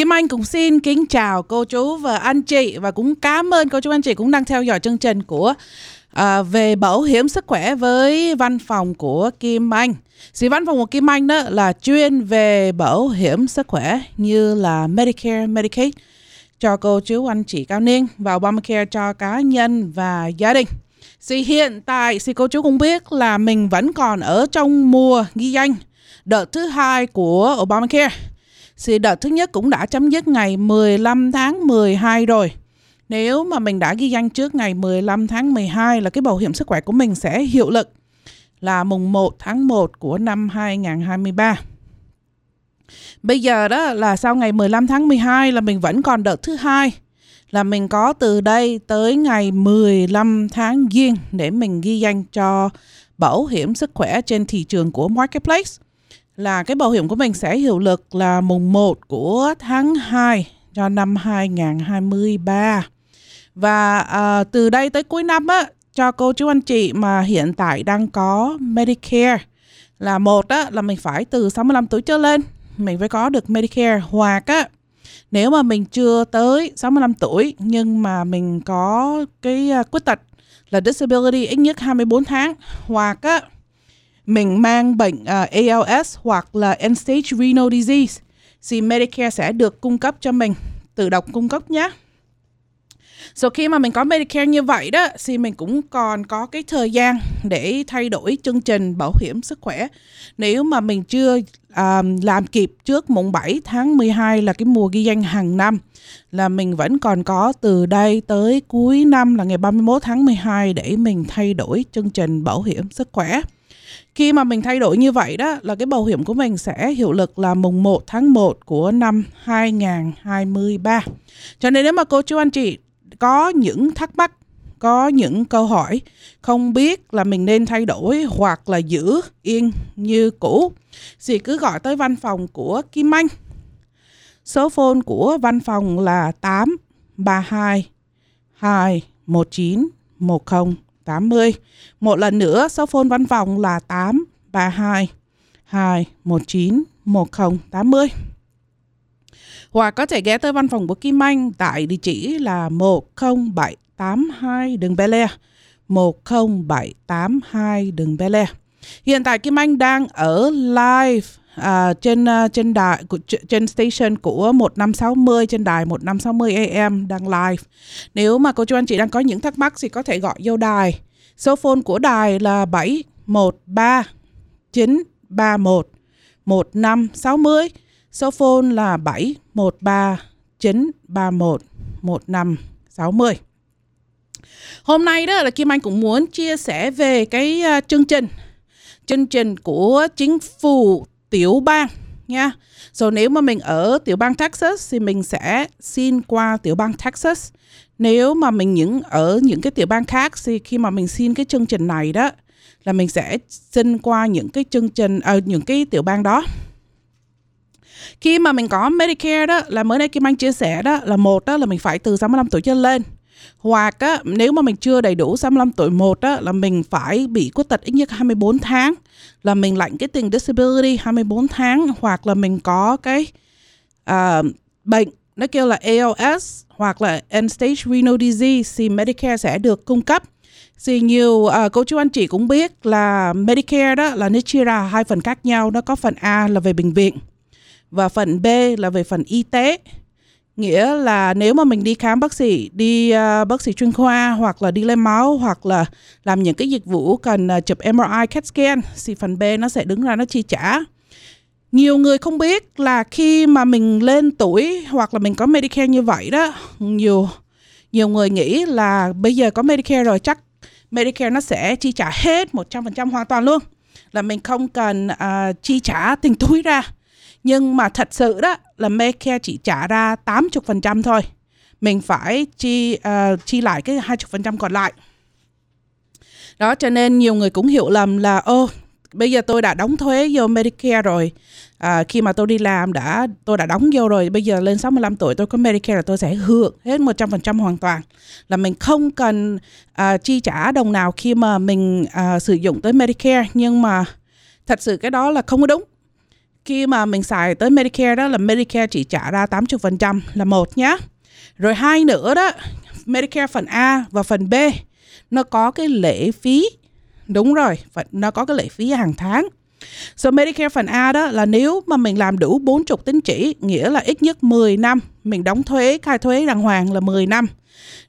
Kim Anh cũng xin kính chào cô chú và anh chị và cũng cảm ơn cô chú anh chị cũng đang theo dõi chương trình của à, về bảo hiểm sức khỏe với văn phòng của Kim Anh. Thì văn phòng của Kim Anh đó là chuyên về bảo hiểm sức khỏe như là Medicare, Medicaid cho cô chú anh chị cao niên và Obamacare cho cá nhân và gia đình. Thì hiện tại thì cô chú cũng biết là mình vẫn còn ở trong mùa ghi danh đợt thứ hai của Obamacare sự đợt thứ nhất cũng đã chấm dứt ngày 15 tháng 12 rồi. Nếu mà mình đã ghi danh trước ngày 15 tháng 12 là cái bảo hiểm sức khỏe của mình sẽ hiệu lực là mùng 1 tháng 1 của năm 2023. Bây giờ đó là sau ngày 15 tháng 12 là mình vẫn còn đợt thứ hai, là mình có từ đây tới ngày 15 tháng Giêng để mình ghi danh cho bảo hiểm sức khỏe trên thị trường của Marketplace. Là cái bảo hiểm của mình sẽ hiệu lực là mùng 1 của tháng 2 cho năm 2023. Và à, từ đây tới cuối năm á, cho cô chú anh chị mà hiện tại đang có Medicare là một á, là mình phải từ 65 tuổi trở lên mình phải có được Medicare hoặc á nếu mà mình chưa tới 65 tuổi nhưng mà mình có cái à, uh, khuyết tật là disability ít nhất 24 tháng hoặc á mình mang bệnh à, uh, ALS hoặc là end stage renal disease thì Medicare sẽ được cung cấp cho mình tự động cung cấp nhé. So khi mà mình có Medicare như vậy đó thì mình cũng còn có cái thời gian để thay đổi chương trình bảo hiểm sức khỏe. Nếu mà mình chưa um, làm kịp trước mùng 7 tháng 12 là cái mùa ghi danh hàng năm là mình vẫn còn có từ đây tới cuối năm là ngày 31 tháng 12 để mình thay đổi chương trình bảo hiểm sức khỏe. Khi mà mình thay đổi như vậy đó, là cái bảo hiểm của mình sẽ hiệu lực là mùng 1 tháng 1 của năm 2023. Cho nên nếu mà cô chú anh chị có những thắc mắc, có những câu hỏi, không biết là mình nên thay đổi hoặc là giữ yên như cũ, thì cứ gọi tới văn phòng của Kim Anh. Số phone của văn phòng là 832 219 80. Một lần nữa số phone văn phòng là 832 219 1080. Hoặc có thể ghé tới văn phòng của Kim Anh, tại địa chỉ là 10782 đường Bel Air. 10782 đường Bel Air. Hiện tại Kim Anh đang ở live à, trên uh, trên đài trên station của 1560 trên đài 1560 AM đang live. Nếu mà cô chú anh chị đang có những thắc mắc thì có thể gọi vô đài. Số phone của đài là 713 931 1560. Số phone là 713 931 1560. Hôm nay đó là Kim Anh cũng muốn chia sẻ về cái uh, chương trình chương trình của chính phủ tiểu bang nha. Rồi nếu mà mình ở tiểu bang Texas thì mình sẽ xin qua tiểu bang Texas. Nếu mà mình những ở những cái tiểu bang khác thì khi mà mình xin cái chương trình này đó là mình sẽ xin qua những cái chương trình ở à, những cái tiểu bang đó. Khi mà mình có Medicare đó là mới đây Kim Anh chia sẻ đó là một đó là mình phải từ 65 tuổi trở lên hoặc á, nếu mà mình chưa đầy đủ 65 tuổi một á, là mình phải bị khuyết tật ít nhất 24 tháng. Là mình lãnh cái tiền disability 24 tháng hoặc là mình có cái uh, bệnh nó kêu là ALS hoặc là end stage renal disease thì Medicare sẽ được cung cấp. Thì nhiều uh, cô chú anh chị cũng biết là Medicare đó là nó chia ra hai phần khác nhau nó có phần A là về bệnh viện và phần B là về phần y tế nghĩa là nếu mà mình đi khám bác sĩ đi uh, bác sĩ chuyên khoa hoặc là đi lấy máu hoặc là làm những cái dịch vụ cần uh, chụp MRI CAT scan thì phần B nó sẽ đứng ra nó chi trả. Nhiều người không biết là khi mà mình lên tuổi hoặc là mình có Medicare như vậy đó nhiều nhiều người nghĩ là bây giờ có Medicare rồi chắc Medicare nó sẽ chi trả hết 100% hoàn toàn luôn. Là mình không cần uh, chi trả tiền túi ra nhưng mà thật sự đó là Medicare chỉ trả ra 80% thôi. Mình phải chi uh, chi lại cái 20% còn lại. Đó cho nên nhiều người cũng hiểu lầm là ô bây giờ tôi đã đóng thuế vô Medicare rồi. À, khi mà tôi đi làm đã tôi đã đóng vô rồi, bây giờ lên 65 tuổi tôi có Medicare là tôi sẽ hưởng hết 100% hoàn toàn. Là mình không cần à, chi trả đồng nào khi mà mình à, sử dụng tới Medicare nhưng mà thật sự cái đó là không có đúng khi mà mình xài tới Medicare đó là Medicare chỉ trả ra 80% là một nhá. Rồi hai nữa đó, Medicare phần A và phần B nó có cái lệ phí. Đúng rồi, nó có cái lệ phí hàng tháng. So Medicare phần A đó là nếu mà mình làm đủ 40 tín chỉ, nghĩa là ít nhất 10 năm, mình đóng thuế, khai thuế đàng hoàng là 10 năm.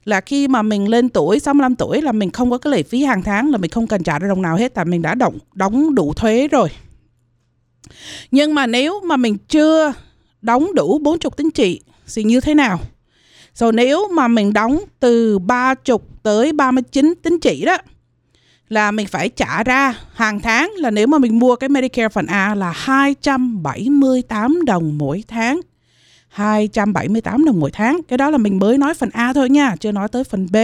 Là khi mà mình lên tuổi 65 tuổi là mình không có cái lệ phí hàng tháng là mình không cần trả ra đồng nào hết tại mình đã đóng đóng đủ thuế rồi. Nhưng mà nếu mà mình chưa đóng đủ 40 tín chỉ thì như thế nào? rồi nếu mà mình đóng từ 30 tới 39 tín chỉ đó là mình phải trả ra hàng tháng là nếu mà mình mua cái Medicare phần A là 278 đồng mỗi tháng. 278 đồng mỗi tháng. Cái đó là mình mới nói phần A thôi nha, chưa nói tới phần B.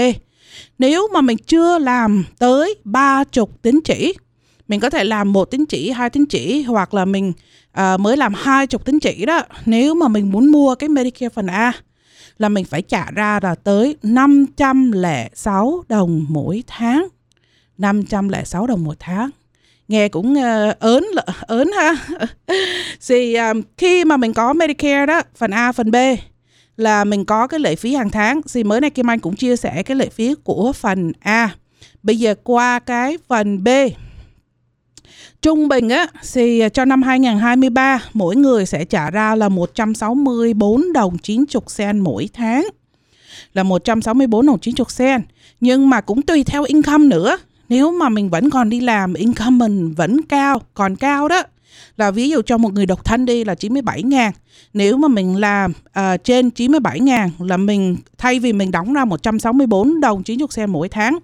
Nếu mà mình chưa làm tới 30 tín chỉ, mình có thể làm một tín chỉ, hai tín chỉ hoặc là mình uh, mới làm hai chục tín chỉ đó. Nếu mà mình muốn mua cái Medicare phần A là mình phải trả ra là tới 506 đồng mỗi tháng. 506 đồng một tháng. Nghe cũng uh, ớn ớn ha. thì um, khi mà mình có Medicare đó, phần A, phần B là mình có cái lệ phí hàng tháng. Thì mới này Kim Anh cũng chia sẻ cái lệ phí của phần A. Bây giờ qua cái phần B. Trung bình á thì à, cho năm 2023 mỗi người sẽ trả ra là 164 đồng 90 sen mỗi tháng. Là 164 đồng 90 sen. Nhưng mà cũng tùy theo income nữa. Nếu mà mình vẫn còn đi làm income mình vẫn cao, còn cao đó là ví dụ cho một người độc thân đi là 97 ngàn Nếu mà mình làm uh, à, trên 97 ngàn là mình thay vì mình đóng ra 164 đồng 90 sen mỗi tháng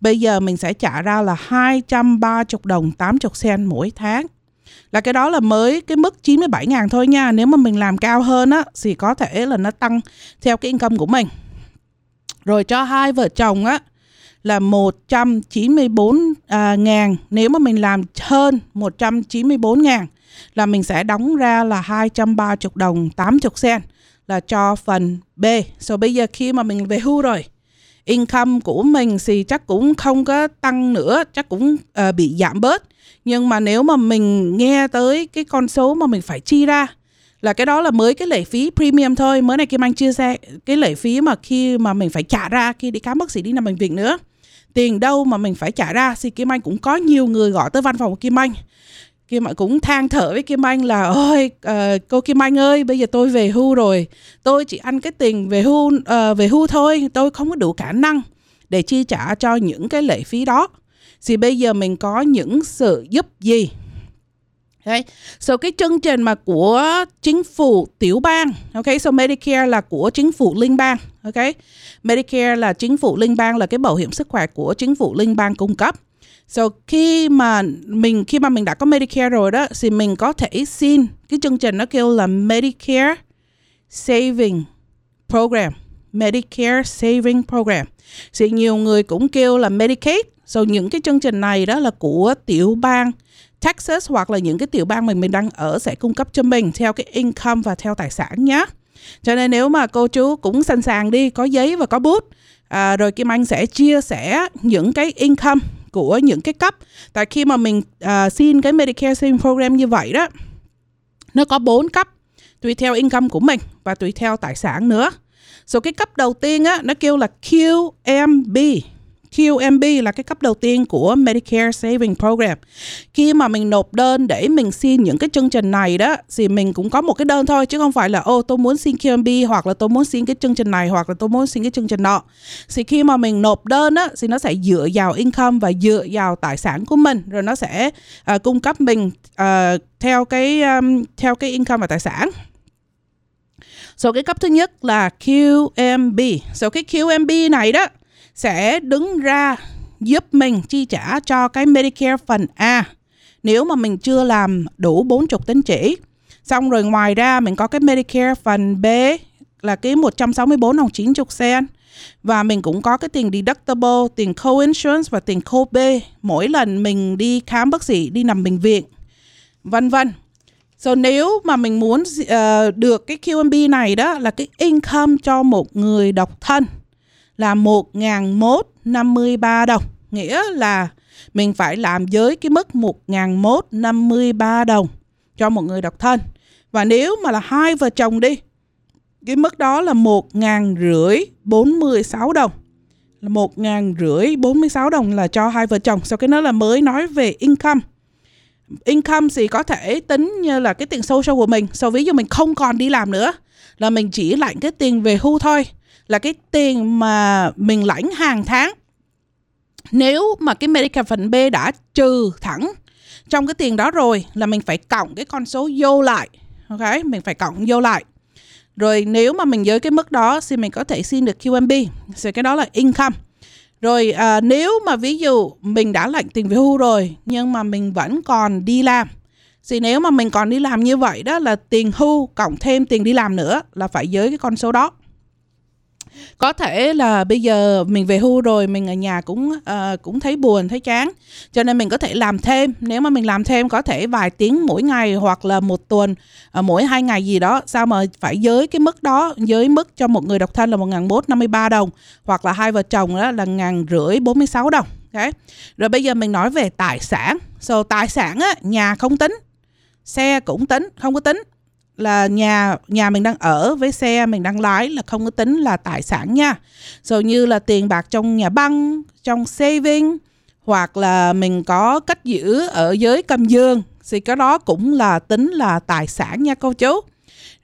Bây giờ mình sẽ trả ra là 230 đồng 80 sen mỗi tháng. Là cái đó là mới cái mức 97 ngàn thôi nha. Nếu mà mình làm cao hơn á thì có thể là nó tăng theo cái income của mình. Rồi cho hai vợ chồng á là 194 à, ngàn. Nếu mà mình làm hơn 194 ngàn là mình sẽ đóng ra là 230 đồng 80 sen là cho phần B. So bây giờ khi mà mình về hưu rồi income của mình thì chắc cũng không có tăng nữa chắc cũng uh, bị giảm bớt nhưng mà nếu mà mình nghe tới cái con số mà mình phải chi ra là cái đó là mới cái lệ phí premium thôi mới này Kim Anh chia sẻ cái lệ phí mà khi mà mình phải trả ra khi đi khám bác sĩ đi nằm bệnh viện nữa tiền đâu mà mình phải trả ra. Thì Kim Anh cũng có nhiều người gọi tới văn phòng của Kim Anh. Kim Anh cũng than thở với Kim Anh là ôi uh, cô Kim Anh ơi bây giờ tôi về hưu rồi. Tôi chỉ ăn cái tiền về hưu uh, về hưu thôi. Tôi không có đủ khả năng để chi trả cho những cái lệ phí đó. Thì bây giờ mình có những sự giúp gì? Okay. So cái chương trình mà của chính phủ tiểu bang, okay, so Medicare là của chính phủ liên bang, okay. Medicare là chính phủ liên bang là cái bảo hiểm sức khỏe của chính phủ liên bang cung cấp. So khi mà mình khi mà mình đã có Medicare rồi đó thì mình có thể xin cái chương trình nó kêu là Medicare Saving Program. Medicare Saving Program. Thì nhiều người cũng kêu là Medicaid. So những cái chương trình này đó là của tiểu bang Texas hoặc là những cái tiểu bang mình mình đang ở sẽ cung cấp cho mình theo cái income và theo tài sản nhé. Cho nên nếu mà cô chú cũng sẵn sàng đi, có giấy và có bút, à, rồi Kim Anh sẽ chia sẻ những cái income của những cái cấp. Tại khi mà mình à, xin cái Medicare Saving Program như vậy đó nó có bốn cấp tùy theo income của mình và tùy theo tài sản nữa. So cái cấp đầu tiên á nó kêu là QMB QMB là cái cấp đầu tiên của Medicare Saving Program. Khi mà mình nộp đơn để mình xin những cái chương trình này đó thì mình cũng có một cái đơn thôi chứ không phải là ô tôi muốn xin QMB hoặc là tôi muốn xin cái chương trình này hoặc là tôi muốn xin cái chương trình nọ. Thì khi mà mình nộp đơn á thì nó sẽ dựa vào income và dựa vào tài sản của mình rồi nó sẽ uh, cung cấp mình uh, theo cái um, theo cái income và tài sản. So cái cấp thứ nhất là QMB. So cái QMB này đó sẽ đứng ra giúp mình chi trả cho cái Medicare phần A nếu mà mình chưa làm đủ 40 tín chỉ. Xong rồi ngoài ra mình có cái Medicare phần B là cái 164 đồng 90 sen và mình cũng có cái tiền deductible, tiền co-insurance và tiền co-pay mỗi lần mình đi khám bác sĩ, đi nằm bệnh viện, vân vân. So nếu mà mình muốn uh, được cái QMB này đó là cái income cho một người độc thân là 1.153 đồng. Nghĩa là mình phải làm với cái mức 1.153 đồng cho một người độc thân. Và nếu mà là hai vợ chồng đi, cái mức đó là một ngàn rưỡi bốn mươi sáu đồng. Là một ngàn rưỡi bốn mươi sáu đồng là cho hai vợ chồng. Sau cái đó là mới nói về income. Income thì có thể tính như là cái tiền social của mình. So ví dụ mình không còn đi làm nữa. Là mình chỉ lãnh cái tiền về hưu thôi là cái tiền mà mình lãnh hàng tháng. Nếu mà cái Medicare phần B đã trừ thẳng trong cái tiền đó rồi là mình phải cộng cái con số vô lại ok? Mình phải cộng vô lại. Rồi nếu mà mình dưới cái mức đó thì mình có thể xin được QMB thì cái đó là income. Rồi à, nếu mà ví dụ mình đã lãnh tiền về hưu rồi nhưng mà mình vẫn còn đi làm thì nếu mà mình còn đi làm như vậy đó là tiền hưu cộng thêm tiền đi làm nữa là phải dưới cái con số đó có thể là bây giờ mình về hưu rồi mình ở nhà cũng uh, cũng thấy buồn thấy chán. Cho nên mình có thể làm thêm. Nếu mà mình làm thêm có thể vài tiếng mỗi ngày hoặc là một tuần uh, mỗi hai ngày gì đó. Sao mà phải giới cái mức đó giới mức cho một người độc thân là một ngàn năm mươi ba đồng hoặc là hai vợ chồng đó là ngàn rưỡi bốn mươi sáu đồng. Okay. rồi bây giờ mình nói về tài sản. So tài sản á nhà không tính xe cũng tính không có tính là nhà nhà mình đang ở với xe mình đang lái là không có tính là tài sản nha. Rồi như là tiền bạc trong nhà băng, trong saving hoặc là mình có cách giữ ở dưới cầm dương thì cái đó cũng là tính là tài sản nha cô chú.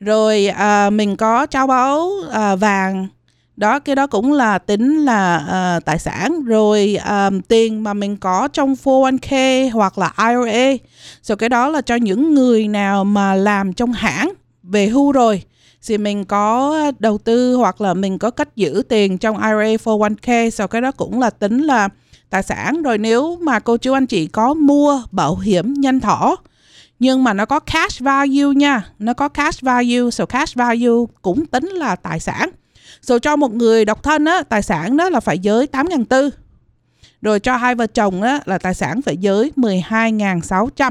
Rồi à, mình có trao báu à, vàng đó cái đó cũng là tính là uh, tài sản. Rồi um, tiền mà mình có trong 401k hoặc là IRA rồi cái đó là cho những người nào mà làm trong hãng về hưu rồi thì mình có đầu tư hoặc là mình có cách giữ tiền trong IRA 401k rồi cái đó cũng là tính là tài sản. Rồi nếu mà cô chú anh chị có mua bảo hiểm nhân thọ nhưng mà nó có cash value nha nó có cash value. So cash value cũng tính là tài sản rồi cho một người độc thân á, tài sản đó là phải giới 8.400. Rồi cho hai vợ chồng á, là tài sản phải giới 12.600.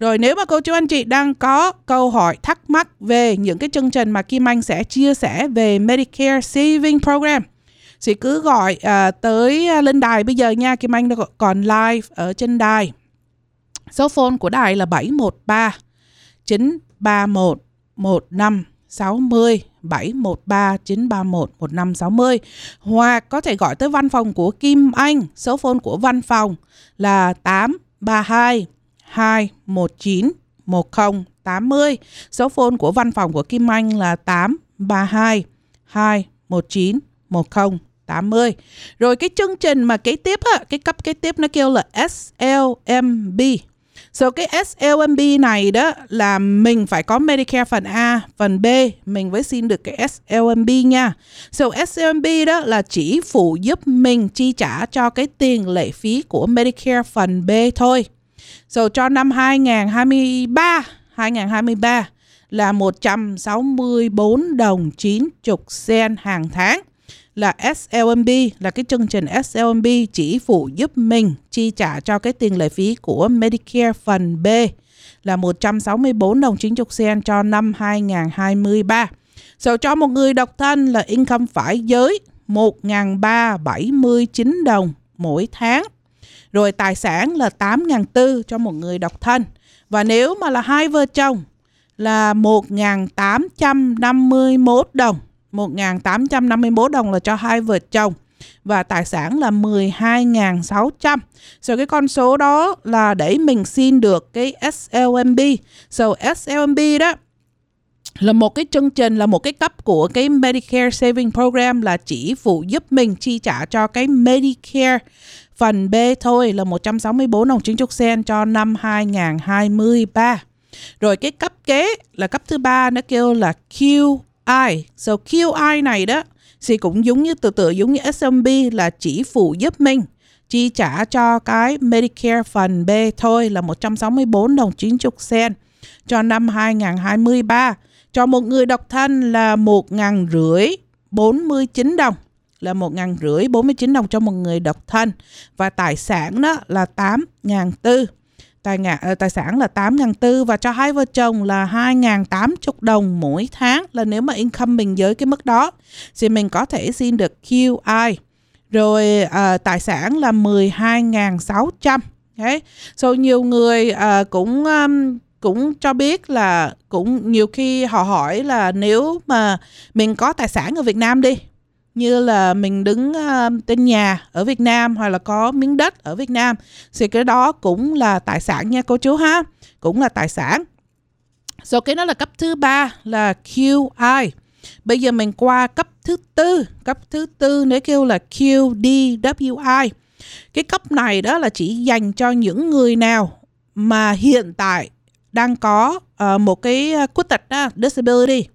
Rồi nếu mà cô chú anh chị đang có câu hỏi thắc mắc về những cái chương trình mà Kim Anh sẽ chia sẻ về Medicare Saving Program thì cứ gọi uh, tới à, lên đài bây giờ nha Kim Anh còn live ở trên đài số phone của đài là 713 931 1560 713 931 1560 hoặc có thể gọi tới văn phòng của Kim Anh. Số phone của văn phòng là 832 219 1080. Số phone của văn phòng của Kim Anh là 832 219 1080. Rồi cái chương trình mà kế tiếp á, cái cấp kế tiếp nó kêu là SLMB So cái SLMB này đó là mình phải có Medicare phần A, phần B, mình mới xin được cái SLMB nha. So SLMB đó là chỉ phụ giúp mình chi trả cho cái tiền lệ phí của Medicare phần B thôi. So cho năm 2023, 2023 là 164 đồng 90 sen hàng tháng là SLMB là cái chương trình SLMB chỉ phụ giúp mình chi trả cho cái tiền lệ phí của Medicare phần B là 164 đồng 90 sen cho năm 2023. So cho một người độc thân là income phải giới 1.379 đồng mỗi tháng. Rồi tài sản là 8.400 cho một người độc thân. Và nếu mà là hai vợ chồng là 1.851 đồng 1.851 đồng là cho hai vợ chồng và tài sản là 12.600. Rồi cái con số đó là để mình xin được cái SLMB. So SLMB đó là một cái chương trình, là một cái cấp của cái Medicare Saving Program là chỉ phụ giúp mình chi trả cho cái Medicare phần B thôi, là 164 đồng 90 sen cho năm 2023. Rồi cái cấp kế là cấp thứ ba nó kêu là Q I. So QI này đó, thì cũng giống như, từ từ, giống như SMB là chỉ phụ giúp mình, chi trả cho cái Medicare phần B thôi, là 164 đồng 90 sen cho năm 2023. Cho một người độc thân là 1 ngàn rưỡi 49 đồng, là 1 ngàn rưỡi 49 đồng cho một người độc thân và tài sản đó là 8 ngàn tư tài, ngã, ờ, tài sản là 8 ngàn tư và cho hai vợ chồng là 2 ngàn 80 đồng mỗi tháng là nếu mà income mình dưới cái mức đó. Thì mình có thể xin được QI rồi uh, tài sản là 12.600 okay. So nhiều người uh, cũng um, cũng cho biết là cũng nhiều khi họ hỏi là nếu mà mình có tài sản ở Việt Nam đi như là mình đứng ờ, uh, tên nhà ở Việt Nam hoặc là có miếng đất ở Việt Nam thì cái đó cũng là tài sản nha cô chú ha cũng là tài sản. So cái đó là cấp thứ ba là QI bây giờ mình qua cấp thứ tư cấp thứ tư nếu kêu là QDWI cái cấp này đó là chỉ dành cho những người nào mà hiện tại đang có uh, một cái khuyết tật đó, disability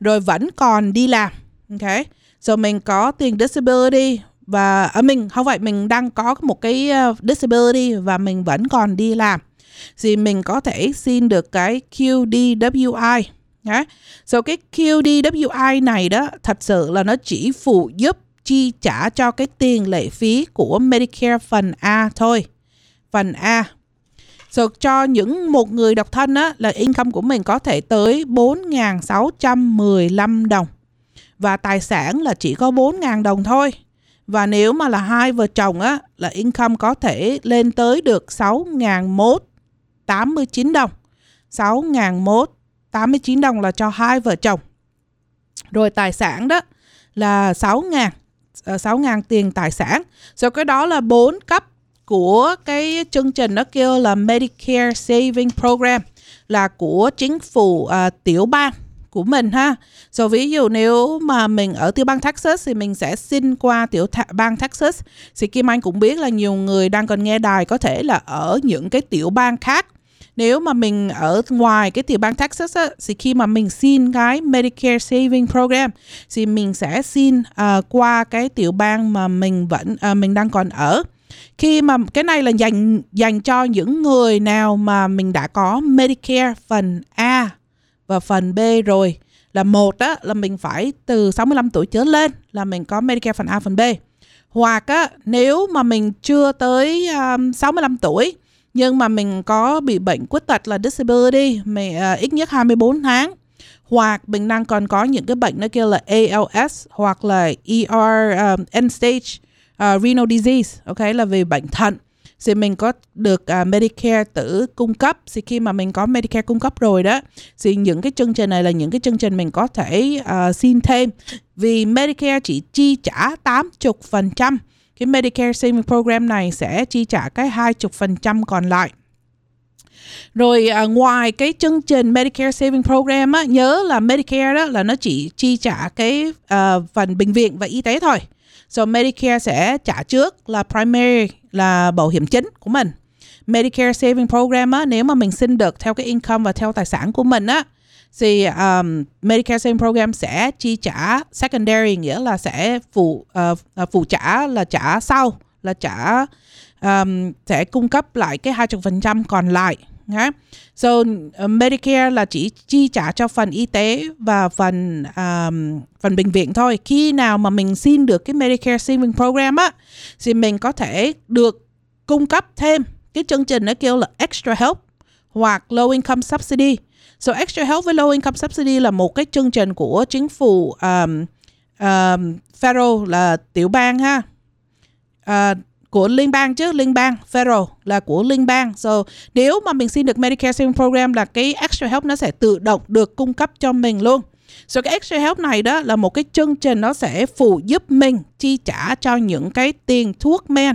rồi vẫn còn đi làm ok so mình có tiền disability và ở à, mình không phải mình đang có một cái à, disability và mình vẫn còn đi làm thì mình có thể xin được cái QDWI nhé. So cái QDWI này đó thật sự là nó chỉ phụ giúp chi trả cho cái tiền lệ phí của Medicare phần A thôi. Phần A. So cho những một người độc thân á là income của mình có thể tới 4.615 đồng. Và tài sản là chỉ có 4.000 đồng thôi. Và nếu mà là hai vợ chồng á là income có thể lên tới được 6.189 đồng. 6.189 đồng là cho hai vợ chồng. Rồi tài sản đó là 6.000 6.000 ờ, tiền tài sản. Rồi cái đó là bốn cấp của cái chương trình nó kêu là Medicare Saving Program là của chính phủ uh, tiểu bang của mình ha. Rồi ví dụ nếu mà mình ở tiểu bang Texas thì mình sẽ xin qua tiểu th- bang Texas. Thì Kim Anh cũng biết là nhiều người đang còn nghe đài có thể là ở những cái tiểu bang khác. Nếu mà mình ở ngoài cái tiểu bang Texas á, thì khi mà mình xin cái Medicare Saving Program thì mình sẽ xin uh, qua cái tiểu bang mà mình vẫn uh, mình đang còn ở khi mà cái này là dành dành cho những người nào mà mình đã có Medicare phần A và phần B rồi là một á là mình phải từ 65 tuổi trở lên là mình có Medicare phần A phần B. Hoặc á nếu mà mình chưa tới um, 65 tuổi nhưng mà mình có bị bệnh khuyết tật là disability mình, uh, à, ít nhất 24 tháng hoặc mình đang còn có những cái bệnh nó kêu là ALS hoặc là ER um, end stage uh, renal disease ok là về bệnh thận thì mình có được uh, Medicare tự cung cấp. Thì khi mà mình có Medicare cung cấp rồi đó thì những cái chương trình này là những cái chương trình mình có thể uh, xin thêm. Vì Medicare chỉ chi trả 80% cái Medicare Saving Program này sẽ chi trả cái 20% còn lại. Rồi à, ngoài cái chương trình Medicare Saving Program á, nhớ là Medicare đó là nó chỉ chi trả cái à, phần bệnh viện và y tế thôi. So Medicare sẽ trả trước là primary là bảo hiểm chính của mình. Medicare Saving Program á, nếu mà mình xin được theo cái income và theo tài sản của mình á thì um, Medicare Saving Program sẽ chi trả secondary nghĩa là sẽ phụ uh, phụ trả là trả sau là trả um, sẽ cung cấp lại cái 20% còn lại Okay. So uh, Medicare là chỉ chi trả cho phần y tế và phần um, phần bệnh viện thôi. Khi nào mà mình xin được cái Medicare Saving Program á thì mình có thể được cung cấp thêm cái chương trình nó kêu là Extra Help hoặc Low Income Subsidy. So Extra Help với Low Income Subsidy là một cái chương trình của chính phủ um, um, federal là tiểu bang ha. Uh, của liên bang chứ? Liên bang federal là của liên bang. So nếu mà mình xin được Medicare Saving Program là cái extra help nó sẽ tự động được cung cấp cho mình luôn. So cái extra help này đó là một cái chương trình nó sẽ phụ giúp mình chi trả cho những cái tiền thuốc men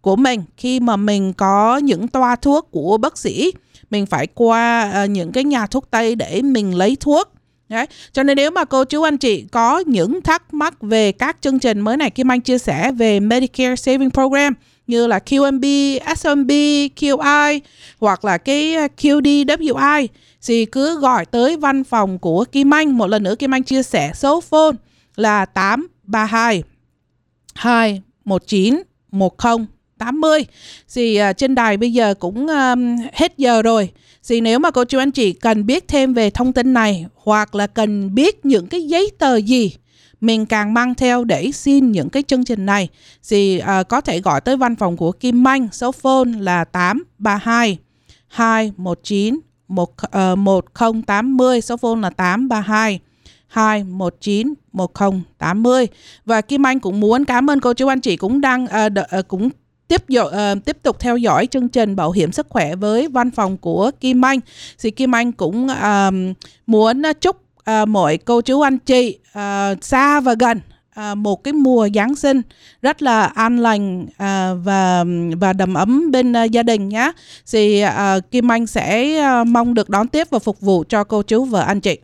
của mình. Khi mà mình có những toa thuốc của bác sĩ mình phải qua uh, những cái nhà thuốc tây để mình lấy thuốc. Đấy. Cho nên nếu mà cô chú anh chị có những thắc mắc về các chương trình mới này Kim Anh chia sẻ về Medicare Saving Program như là QMB, SMB, QI hoặc là cái ờ, QDWI thì cứ gọi tới văn phòng của Kim Anh. Một lần nữa Kim Anh chia sẻ số phone là 832 219 1080. Thì uh, trên đài bây giờ cũng um, hết giờ rồi. Thì nếu mà cô chú anh chị cần biết thêm về thông tin này hoặc là cần biết những cái giấy tờ gì mình càng mang theo để xin những cái chương trình này thì uh, có thể gọi tới văn phòng của Kim Anh. Số phone là 832 219 1, uh, 1080 số phone là 832 219 1080 và Kim Anh cũng muốn cảm ơn cô chú anh chị cũng đang uh, đ, uh, cũng tiếp dụ, uh, tiếp tục theo dõi chương trình bảo hiểm sức khỏe với văn phòng của Kim Anh. Thì Kim Anh cũng uh, muốn chúc uh, mọi cô chú anh chị uh, xa và gần à, một cái mùa Giáng sinh rất là an lành à, và và đầm ấm bên à, gia đình nhé. Thì à, Kim Anh sẽ à, mong được đón tiếp và phục vụ cho cô chú và anh chị.